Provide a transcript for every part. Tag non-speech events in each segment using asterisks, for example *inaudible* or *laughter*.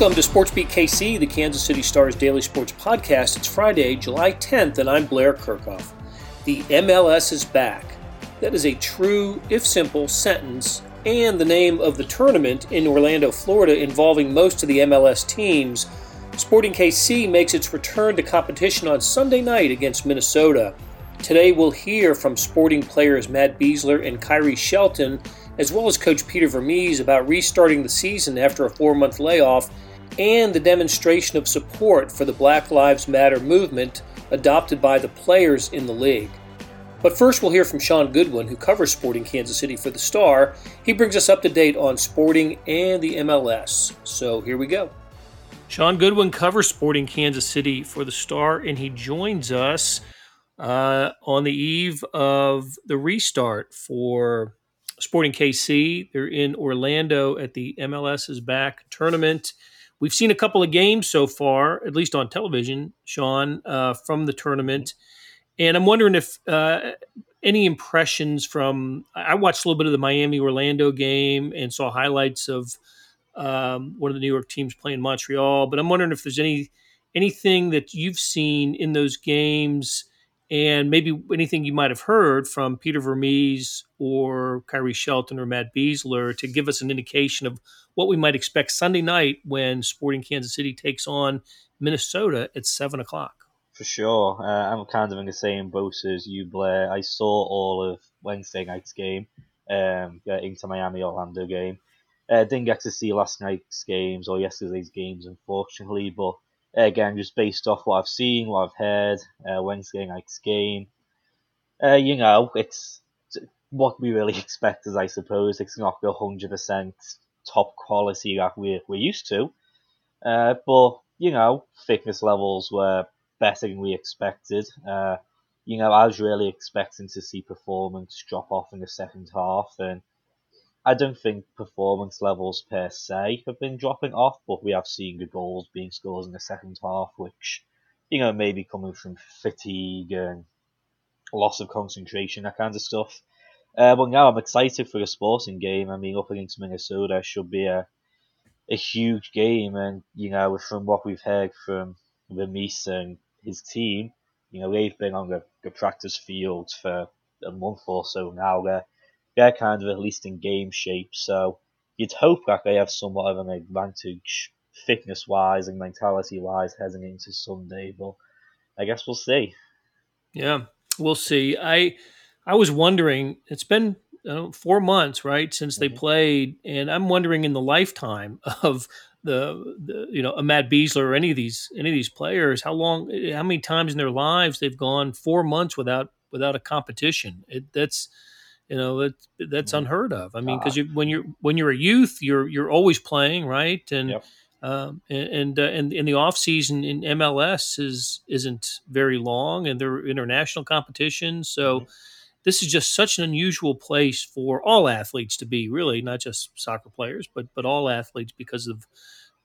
Welcome to SportsBeat KC, the Kansas City Stars daily sports podcast. It's Friday, July 10th, and I'm Blair Kerkhoff. The MLS is back. That is a true, if simple, sentence and the name of the tournament in Orlando, Florida, involving most of the MLS teams. Sporting KC makes its return to competition on Sunday night against Minnesota. Today we'll hear from sporting players Matt Besler and Khiry Shelton, as well as coach Peter Vermes about restarting the season after a four month layoff and the demonstration of support for the Black Lives Matter movement adopted by the players in the league. But first, we'll hear from Shaun Goodwin, who covers Sporting Kansas City for the Star. He brings us up to date on Sporting and the MLS. So here we go. Shaun Goodwin covers Sporting Kansas City for the Star, and he joins us uh, on the eve of the restart for Sporting KC. They're in Orlando at the MLS is Back tournament. We've seen a couple of games so far, at least on television, Shaun, uh, from the tournament. And I'm wondering if uh, any impressions from. I watched a little bit of the Miami Orlando game and saw highlights of um, one of the New York teams playing Montreal. But I'm wondering if there's any anything that you've seen in those games and maybe anything you might have heard from Peter Vermes or Khiry Shelton or Matt Besler to give us an indication of what we might expect Sunday night when Sporting Kansas City takes on Minnesota at seven o'clock. For sure, uh, I'm kind of in the same boat as you, Blair. I saw all of Wednesday night's game, um, into Miami Orlando game. Uh, didn't get to see last night's games or yesterday's games, unfortunately, but again, just based off what I've seen, what I've heard, uh, Wednesday night's game. Uh, you know, it's what we really *laughs* expect, as I suppose. It's not the hundred percent top quality that we're we're used to, uh, but you know, fitness levels were better than we expected. Uh, you know, I was really expecting to see performance drop off in the second half, and I don't think performance levels per se have been dropping off, but we have seen the goals being scored in the second half, which, you know, maybe coming from fatigue and loss of concentration, that kind of stuff. Uh, but now I'm excited for the sporting game. I mean, up against Minnesota should be a a huge game, and you know, from what we've heard from Vermes and his team, you know, they've been on the, the practice field for a month or so now. They're they're kind of at least in game shape. So you'd hope that they have somewhat of an advantage fitness wise and mentality wise heading into Sunday, but I guess we'll see. Yeah, we'll see. I I was wondering. It's been uh, four months, right, since they mm-hmm. played, and I'm wondering in the lifetime *laughs* of the, the you know a Matt Besler or any of these any of these players, how long, how many times in their lives they've gone four months without without a competition. It, that's you know that that's mm-hmm. unheard of. I mean, because you, when you're when you're a youth, you're you're always playing, right? And yep. um, and and, uh, and in the off season in MLS is isn't very long, and there are international competitions. So mm-hmm. this is just such an unusual place for all athletes to be, really, not just soccer players, but but all athletes because of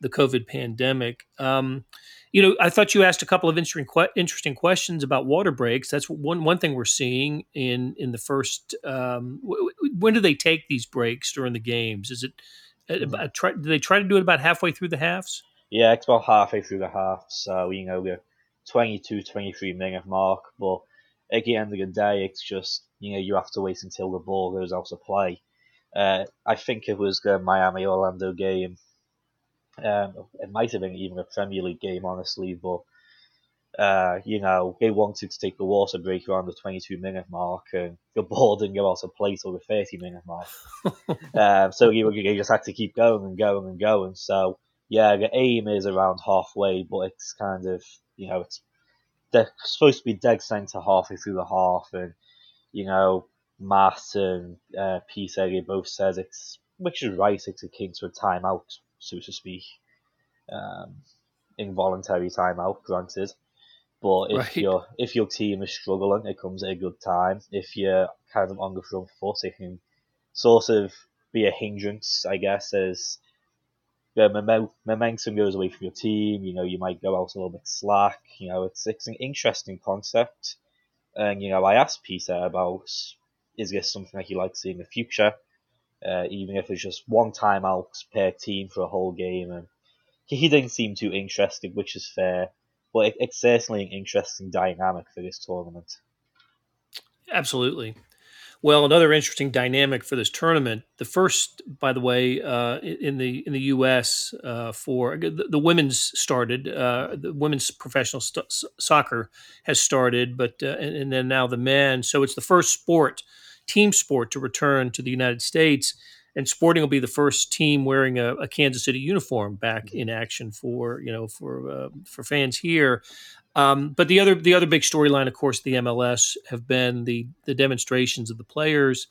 the COVID pandemic. Um, you know, I thought you asked a couple of interesting interesting questions about water breaks. That's one one thing we're seeing in in the first. Um, when do they take these breaks during the games? Is it uh, mm-hmm. try, do they try to do it about halfway through the halves? Yeah, it's about halfway through the halves. So you know the 22, 23 minute mark. But at the end of the day, it's just you know you have to wait until the ball goes out of play. Uh, I think it was the Miami Orlando game um, it might have been even a Premier League game, honestly, but uh, you know, they wanted to take the water break around the 22 minute mark, and the ball didn't go out of play till the 30 minute mark. *laughs* um, so you, you just had to keep going and going and going. So yeah, the aim is around halfway, but it's kind of you know it's they're supposed to be dead centre halfway through the half, and you know Matt and uh, Peter they both said it's which is right. It's akin to a timeout so to speak. Um, involuntary timeout, granted. But if right. your if your team is struggling, it comes at a good time. If you're kind of on the front foot, it can sort of be a hindrance, I guess, as the momentum goes away from your team. You know, you might go out a little bit slack. You know, it's it's an interesting concept. And you know, I asked Peter about is this something that he likes to see in the future? Uh, even if it's just one time timeout per team for a whole game. And he didn't seem too interested, which is fair. But it, it's certainly an interesting dynamic for this tournament. Absolutely. Well, another interesting dynamic for this tournament. The first, by the way, uh, in the in the U.S. Uh, for the, the, women's started. Uh, the women's professional st- soccer has started, but uh, and, and, then now the men. So it's the first sport, team sport, to return to the United States. And Sporting will be the first team wearing a, a Kansas City uniform back in action for you know for uh, for fans here. Um, but the other the other big storyline, of course, the MLS have been the the demonstrations of the players.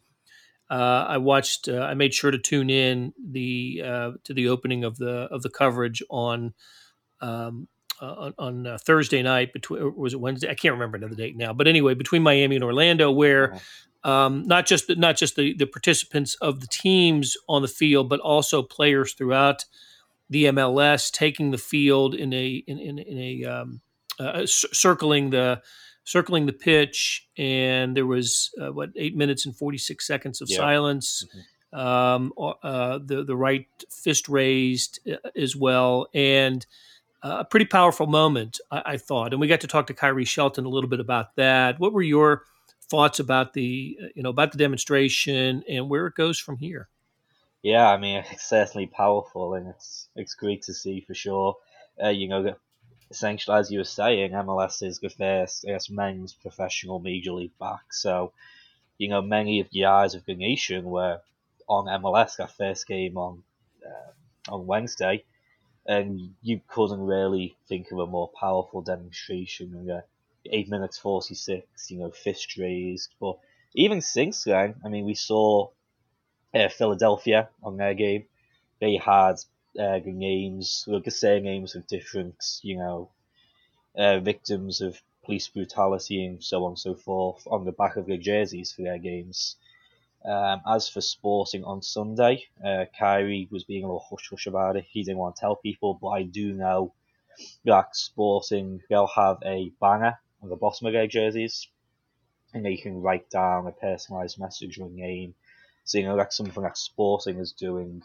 Uh, I watched. Uh, I made sure to tune in the uh, to the opening of the of the coverage on um, uh, on, on uh, Thursday night. Between was it Wednesday? I can't remember another date now. But anyway, between Miami and Orlando, where um, not just not just the the participants of the teams on the field, but also players throughout the MLS taking the field in a in, in, in a um, uh, circling the circling the pitch, and there was uh, what eight minutes and forty six seconds of yeah. silence. Mm-hmm. Um, uh, the the right fist raised uh, as well, and uh, a pretty powerful moment, I, I, thought. And we got to talk to Khiry Shelton a little bit about that. What were your thoughts about the uh, you know about the demonstration and where it goes from here? Yeah, I mean *laughs* it's certainly powerful, and it's it's great to see for sure. Uh, you know, essentially, as you were saying, MLS is the first, I guess, men's professional major league back. So, you know, many of the eyes of the nation were on MLS that first game on uh, on Wednesday, and you couldn't really think of a more powerful demonstration. Uh, eight minutes forty six, you know, fist raised. But even since then, I mean, we saw uh, Philadelphia on their game. They had uh, the names, the same names of different, you know, uh, victims of police brutality and so on and so forth on the back of their jerseys for their games. Um, as for Sporting on Sunday, uh, Khiry was being a little hush hush about it. He didn't want to tell people, but I do know that Sporting, they'll have a banner on the bottom of their jerseys, and they can write down a personalised message or name. So, you know, that's something that Sporting is doing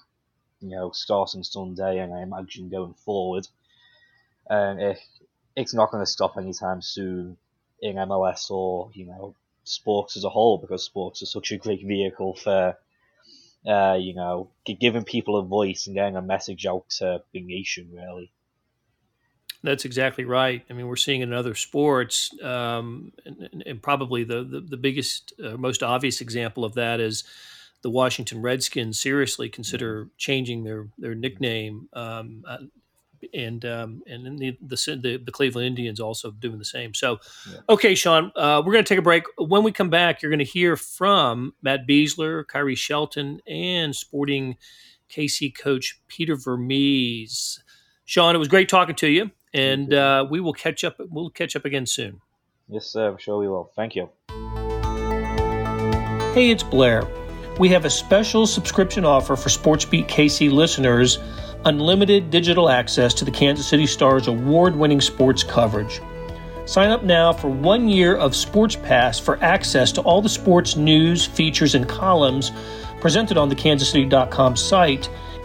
you know, starting Sunday, and I imagine going forward. And it, it's not going to stop anytime soon in MLS or you know sports as a whole because sports is such a great vehicle for uh, you know giving people a voice and getting a message out to the nation really. That's exactly right. I mean, we're seeing it in other sports, um, and, and, probably the, the, the biggest, uh, most obvious example of that is the Washington Redskins seriously consider changing their their nickname, um, uh, and um, and the, the, the Cleveland Indians also doing the same. So, yeah. okay, Shaun, uh, we're going to take a break. When we come back, you're going to hear from Matt Besler, Khiry Shelton, and Sporting KC coach Peter Vermes. Shaun, it was great talking to you, and uh, we will catch up. We'll catch up again soon. Yes, sir. Sure we will. Thank you. Hey, it's Blair we have a special subscription offer for SportsBeat KC listeners unlimited digital access to the Kansas City Stars award winning sports coverage. Sign up now for one year of Sports Pass for access to all the sports news, features, and columns presented on the kansascity.com site,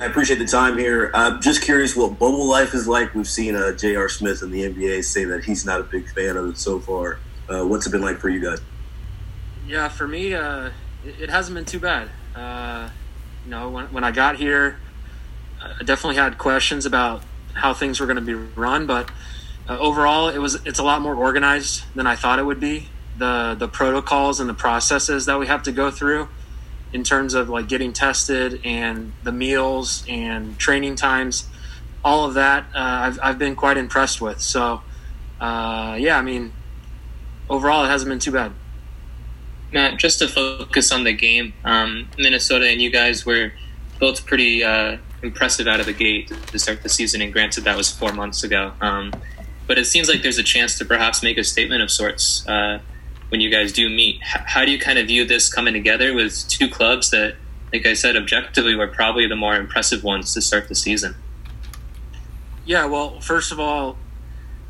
I appreciate the time here. I'm just curious what bubble life is like. We've seen uh, J.R. Smith in the NBA say that he's not a big fan of it so far. Uh, what's it been like for you guys? Yeah, for me, uh, it, hasn't been too bad. Uh, you know, when, when I got here, I definitely had questions about how things were going to be run, but uh, overall, it was it's a lot more organized than I thought it would be. The the protocols and the processes that we have to go through in terms of like getting tested and the meals and training times, all of that, uh, I've I've been quite impressed with. So, uh, yeah, I mean, overall, it hasn't been too bad. Matt, just to focus on the game, um, Minnesota and you guys were both pretty uh, impressive out of the gate to start the season. And granted, that was four months ago. Um, but it seems like there's a chance to perhaps make a statement of sorts uh, when you guys do meet. How do you kind of view this coming together with two clubs that, like I said, objectively were probably the more impressive ones to start the season? Yeah, well, first of all,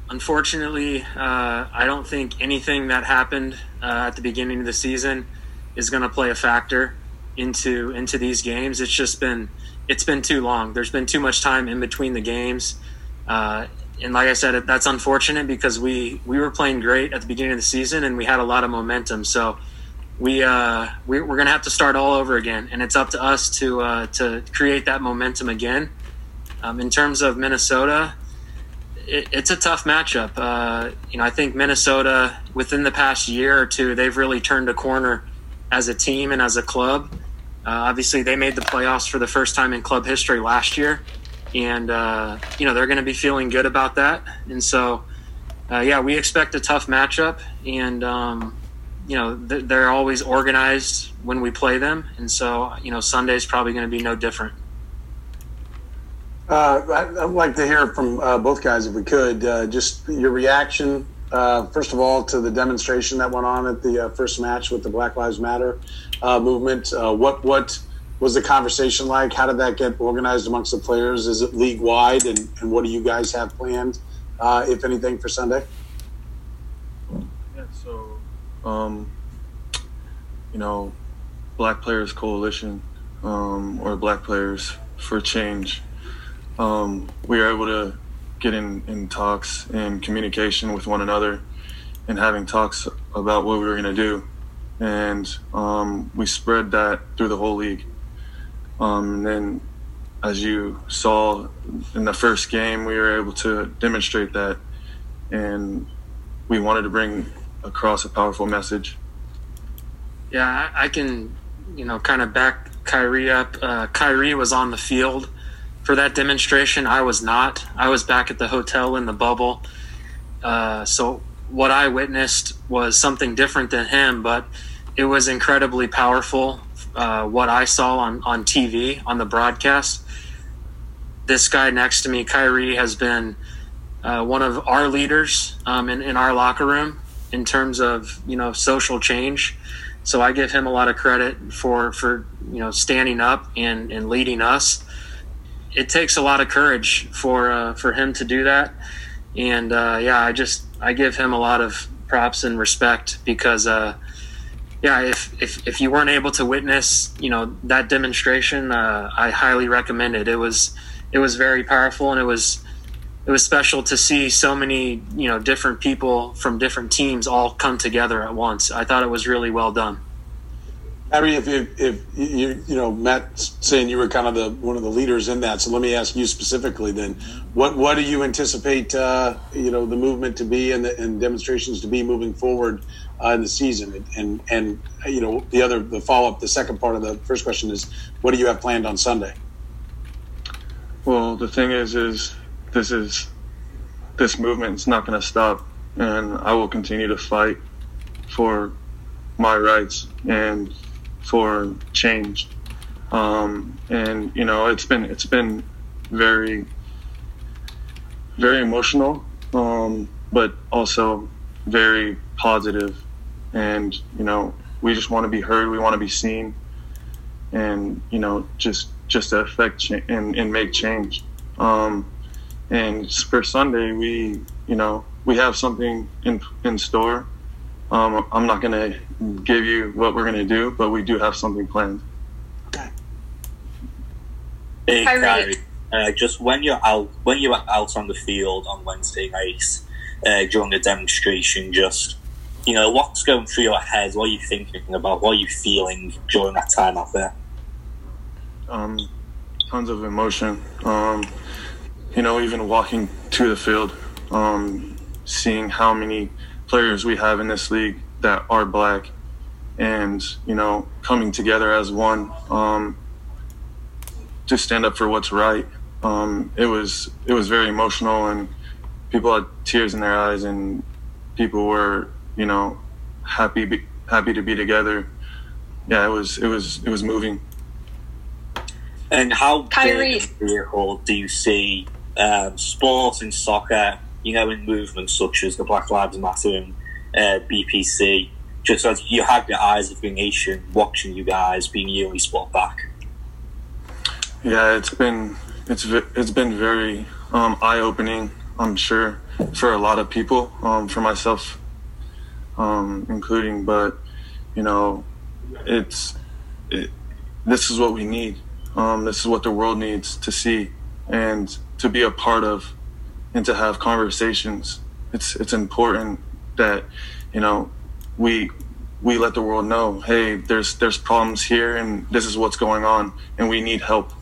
unfortunately, uh, I don't think anything that happened uh, at the beginning of the season is going to play a factor into into these games. It's just been it's been too long. There's been too much time in between the games, uh, and like I said, that's unfortunate because we we were playing great at the beginning of the season and we had a lot of momentum. So we, uh, we are going to have to start all over again, and it's up to us to uh, to create that momentum again. Um, in terms of Minnesota, it, it's a tough matchup. Uh, you know, I think Minnesota within the past year or two, they've really turned a corner as a team and as a club. Uh, obviously, they made the playoffs for the first time in club history last year, and uh, you know they're going to be feeling good about that. And so, uh, yeah, we expect a tough matchup, and um, you know th- they're always organized when we play them, and so you know Sunday's probably going to be no different. Uh, I'd like to hear from uh, both guys, if we could, uh, just your reaction, uh, first of all, to the demonstration that went on at the first match with the Black Lives Matter movement. what what was the conversation like? How did that get organized amongst the players? Is it league wide, and, and what do you guys have planned, if anything, for Sunday? Yeah, so, um, you know, Black Players Coalition um, or Black Players for Change um, we were able to get in, in talks and communication with one another and having talks about what we were going to do. And um, we spread that through the whole league. Um, and then, as you saw in the first game, we were able to demonstrate that. And we wanted to bring across a powerful message. Yeah, I, can, you know, kind of back Khiry up. Uh, Khiry was on the field for that demonstration. I was not. I was back at the hotel in the bubble. Uh, so what I witnessed was something different than him, but it was incredibly powerful. Uh, what I saw on, on TV on the broadcast. This guy next to me, Khiry, has been uh, one of our leaders um, in, in our locker room in terms of you know social change. So I give him a lot of credit for for you know standing up and, and leading us it takes a lot of courage for uh, for him to do that. And uh, yeah, I just I give him a lot of props and respect because uh, yeah, if, if if you weren't able to witness you know that demonstration, uh, I highly recommend it. It was it was very powerful and it was it was special to see so many you know different people from different teams all come together at once. I thought it was really well done. Harry, if, if, if you you know Matt saying you were kind of the one of the leaders in that, so let me ask you specifically then, what what do you anticipate uh, you know the movement to be and the and demonstrations to be moving forward uh, in the season, and and you know the other the follow up the second part of the first question is what do you have planned on Sunday? Well, the thing is, is this is this movement is not going to stop, and I will continue to fight for my rights and for change. Um, and you know, it's been it's been very very emotional, um, but also very positive. And you know, we just want to be heard. We want to be seen, and you know, just just to affect cha- and, and make change. Um, and for Sunday, we you know we have something in in store. Um, I'm not going to give you what we're going to do, but we do have something planned. Okay. Hey, Khiry. Uh, just when you're out, when you were out on the field on Wednesday night uh, during the demonstration, just you know, what's going through your head? What are you thinking about? What are you feeling during that time out there? Um, tons of emotion. Um, you know, even walking to the field, um, seeing how many players we have in this league that are black and you know coming together as one um, to stand up for what's right um, it was it was very emotional and people had tears in their eyes and people were you know happy be, happy to be together yeah it was it was it was moving And how Khiry. big a vehicle do you see um, sports and soccer, you know, in movements such as the Black Lives Matter and uh, BPC, just as you have the eyes of the nation watching you guys being yearly sport back? Yeah, it's been it's it's been very um, eye opening. I'm sure for a lot of people, um, for myself, um, including. But you know, it's it, this is what we need. Um, this is what the world needs to see and to be a part of, and to have conversations. It's it's important that you know we we let the world know, hey, there's there's problems here, and this is what's going on, and we need help.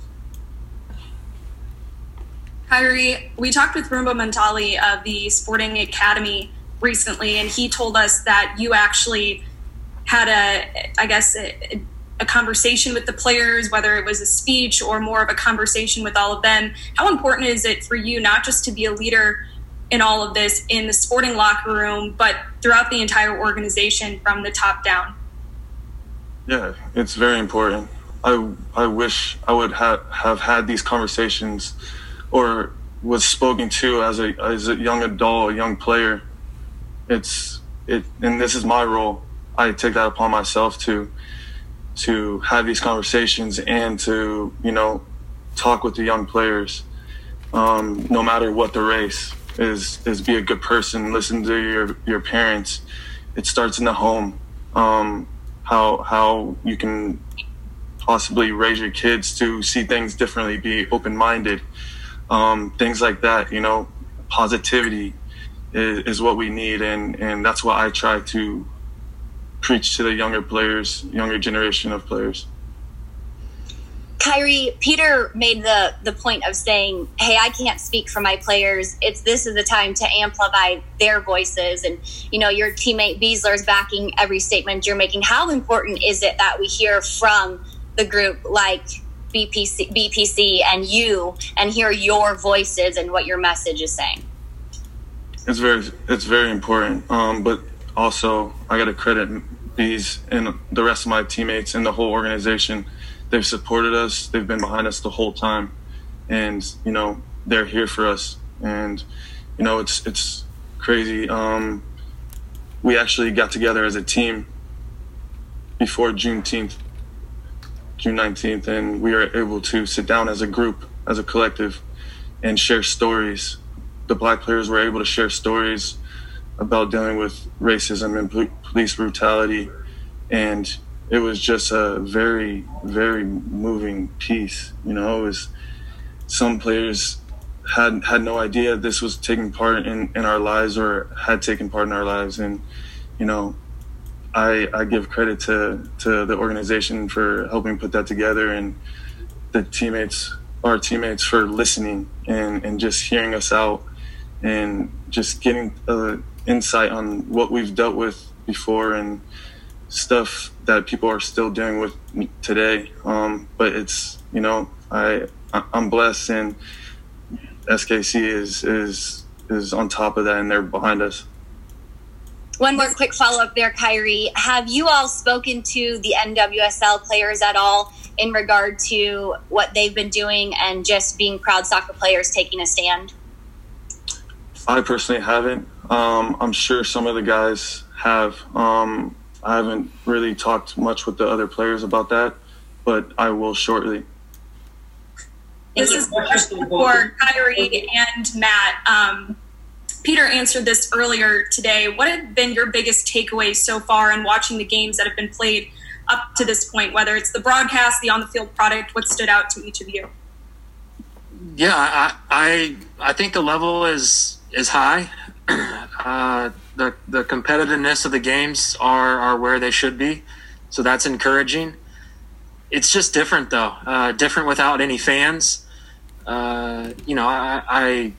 Khiry, we talked with Rumbo Mentali of the Sporting Academy recently, and he told us that you actually had a, I guess, a, a conversation with the players, whether it was a speech or more of a conversation with all of them. How important is it for you not just to be a leader in all of this in the sporting locker room, but throughout the entire organization from the top down? Yeah, it's very important. I I wish I would have have had these conversations, or was spoken to as a as a young adult, a young player. It's it, and this is my role. I take that upon myself to to have these conversations and to you know talk with the young players, um, no matter what the race is. Is be a good person. Listen to your your parents. It starts in the home. Um, how how you can possibly raise your kids to see things differently, be open minded, um, things like that. You know, positivity is, is what we need, and and that's what I try to preach to the younger players, younger generation of players. Khiry, Peter made the the point of saying, "Hey, I can't speak for my players. It's this is the time to amplify their voices." And you know, your teammate Besler is backing every statement you're making. How important is it that we hear from the group like BPC, BPC, and you, and hear your voices and what your message is saying? It's very it's very important. Um, but also, I got to credit these and the rest of my teammates and the whole organization they've supported us. They've been behind us the whole time, and you know they're here for us. And you know it's it's crazy. Um, we actually got together as a team before Juneteenth, June nineteenth, and we were able to sit down as a group, as a collective, and share stories. The black players were able to share stories about dealing with racism and pol- police brutality, and it was just a very very moving piece you know? It was some players had had no idea this was taking part in in our lives or had taken part in our lives. And you know i i give credit to to the organization for helping put that together and the teammates our teammates for listening and and just hearing us out and just getting uh, insight on what we've dealt with before and stuff that people are still dealing with today. Um, but it's you know I I'm blessed and SKC is is is on top of that and they're behind us. One more quick follow up there, Khiry. Have you all spoken to the NWSL players at all in regard to what they've been doing and just being proud soccer players taking a stand? I personally haven't. Um, I'm sure some of the guys have. Um, I haven't really talked much with the other players about that, but I will shortly. This is a question for Khiry and Matt. Um, Peter answered this earlier today. What have been your biggest takeaways so far in watching the games that have been played up to this point, whether it's the broadcast, the on the field product? What stood out to each of you? Yeah, I I, I think the level is is high. *clears throat* Uh, the the competitiveness of the games are are where they should be, so that's encouraging. It's just different though, uh, different without any fans. Uh, you know, I, I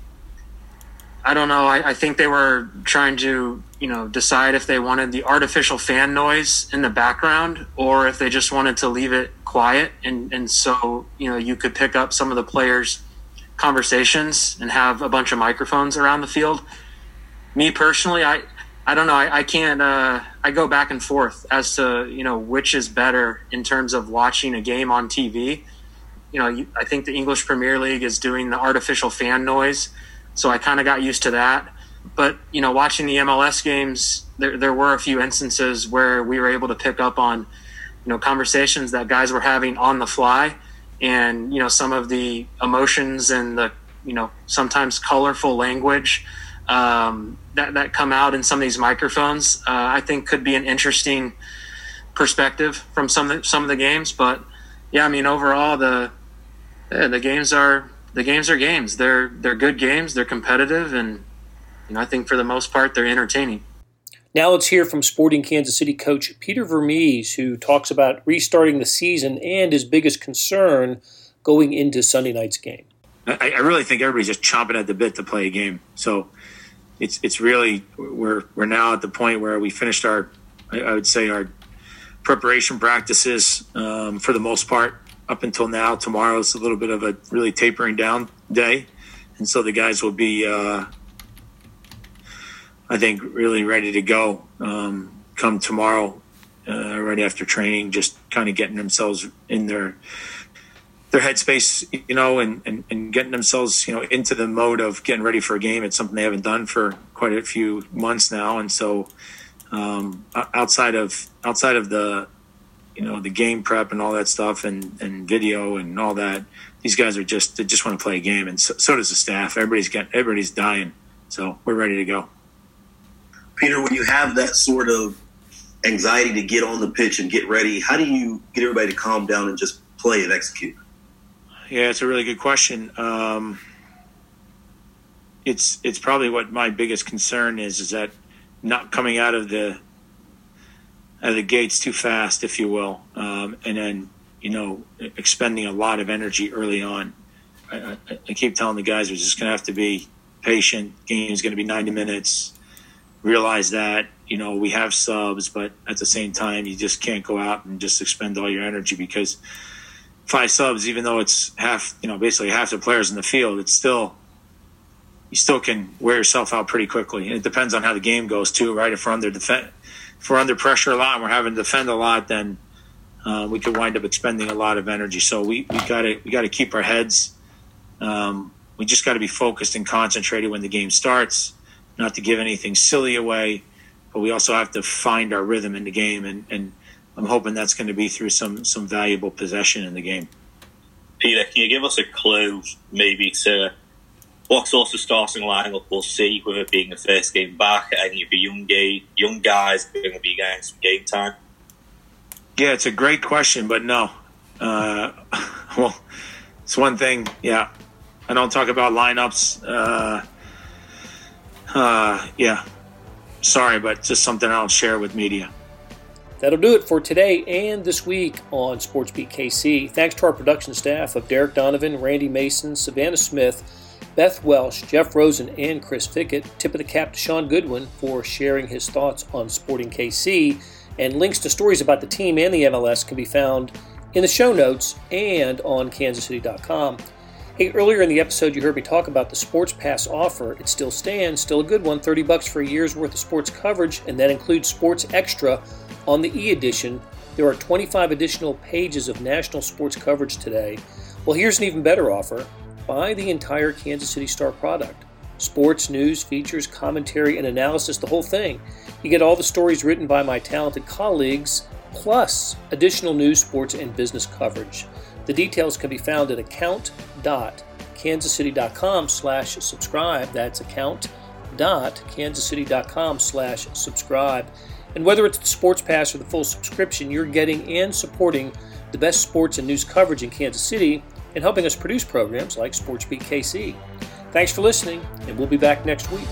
I don't know. I, I think they were trying to you know decide if they wanted the artificial fan noise in the background or if they just wanted to leave it quiet and and so you know you could pick up some of the players conversations and have a bunch of microphones around the field me personally, I I don't know. I, I can't. Uh, I go back and forth as to you know which is better in terms of watching a game on TV. you know, I think the English Premier League is doing the artificial fan noise, so I kind of got used to that. But you know, watching the MLS games, there there were a few instances where we were able to pick up on, you know, conversations that guys were having on the fly, and you know, some of the emotions and the you know sometimes colorful language um, that that come out in some of these microphones. Uh, I think could be an interesting perspective from some of the, some of the games. But yeah, I mean overall the yeah, the games are the games are games. They're they're good games. They're competitive, and you know I think for the most part they're entertaining. Now let's hear from Sporting Kansas City coach Peter Vermes, who talks about restarting the season and his biggest concern going into Sunday night's game. I, I really think everybody's just chomping at the bit to play a game. So it's it's really we're we're now at the point where we finished our I, I would say our preparation practices um, for the most part up until now. Tomorrow is a little bit of a really tapering down day, and so the guys will be uh, I think really ready to go um, come tomorrow uh, right after training, just kind of getting themselves in their their headspace, you know, and, and, and getting themselves, you know, into the mode of getting ready for a game. It's something they haven't done for quite a few months now. And so, um, outside of, outside of the, you know, the game prep and all that stuff and, and video and all that, these guys are just, they just want to play a game. And so, so does the staff. Everybody's getting, everybody's dying. So we're ready to go. Peter, when you have that sort of anxiety to get on the pitch and get ready, how do you get everybody to calm down and just play and execute? Yeah, it's a really good question. Um, it's it's probably what my biggest concern is is that not coming out of the out of the gates too fast, if you will, um, and then you know expending a lot of energy early on. I, I, I keep telling the guys we're just going to have to be patient. Game's going to be ninety minutes. Realize that you know we have subs, but at the same time, you just can't go out and just expend all your energy because five subs, even though it's half, you know, basically half the players in the field, it's still you still can wear yourself out pretty quickly. And it depends on how the game goes too, right? If we're under defend, if we're under pressure a lot and we're having to defend a lot, then uh, we could wind up expending a lot of energy. So we we got to we got to keep our heads. Um, we just got to be focused and concentrated when the game starts, not to give anything silly away, but we also have to find our rhythm in the game and and I'm hoping that's going to be through some some valuable possession in the game. Peter, can you give us a clue, maybe, to what sort of starting lineup we'll see with it being the first game back? Any of the young gay, young guys going to be getting some game time? Yeah, it's a great question, but no. Uh, *laughs* well, it's one thing. Yeah, I don't talk about lineups. Uh, uh, yeah, sorry, but just something I don't share with media. That'll do it for today and this week on SportsBeat KC. Thanks to our production staff of Derek Donovan, Randy Mason, Savannah Smith, Beth Welsh, Jeff Rosen, and Chris Fickett. Tip of the cap to Shaun Goodwin for sharing his thoughts on Sporting KC. And links to stories about the team and the MLS can be found in the show notes and on kansascity.com. Hey, earlier in the episode, you heard me talk about the Sports Pass offer. It still stands, still a good one 30 bucks for a year's worth of sports coverage, and that includes Sports Extra on the e edition, there are 25 additional pages of national sports coverage today. Well, here's an even better offer buy the entire Kansas City Star product sports, news, features, commentary, and analysis, the whole thing. You get all the stories written by my talented colleagues, plus additional news, sports, and business coverage. The details can be found at account.kansascity.com slash subscribe. That's account.kansascity.com slash subscribe. And whether it's the Sports Pass or the full subscription, you're getting and supporting the best sports and news coverage in Kansas City and helping us produce programs like SportsBeat KC. Thanks for listening, and we'll be back next week.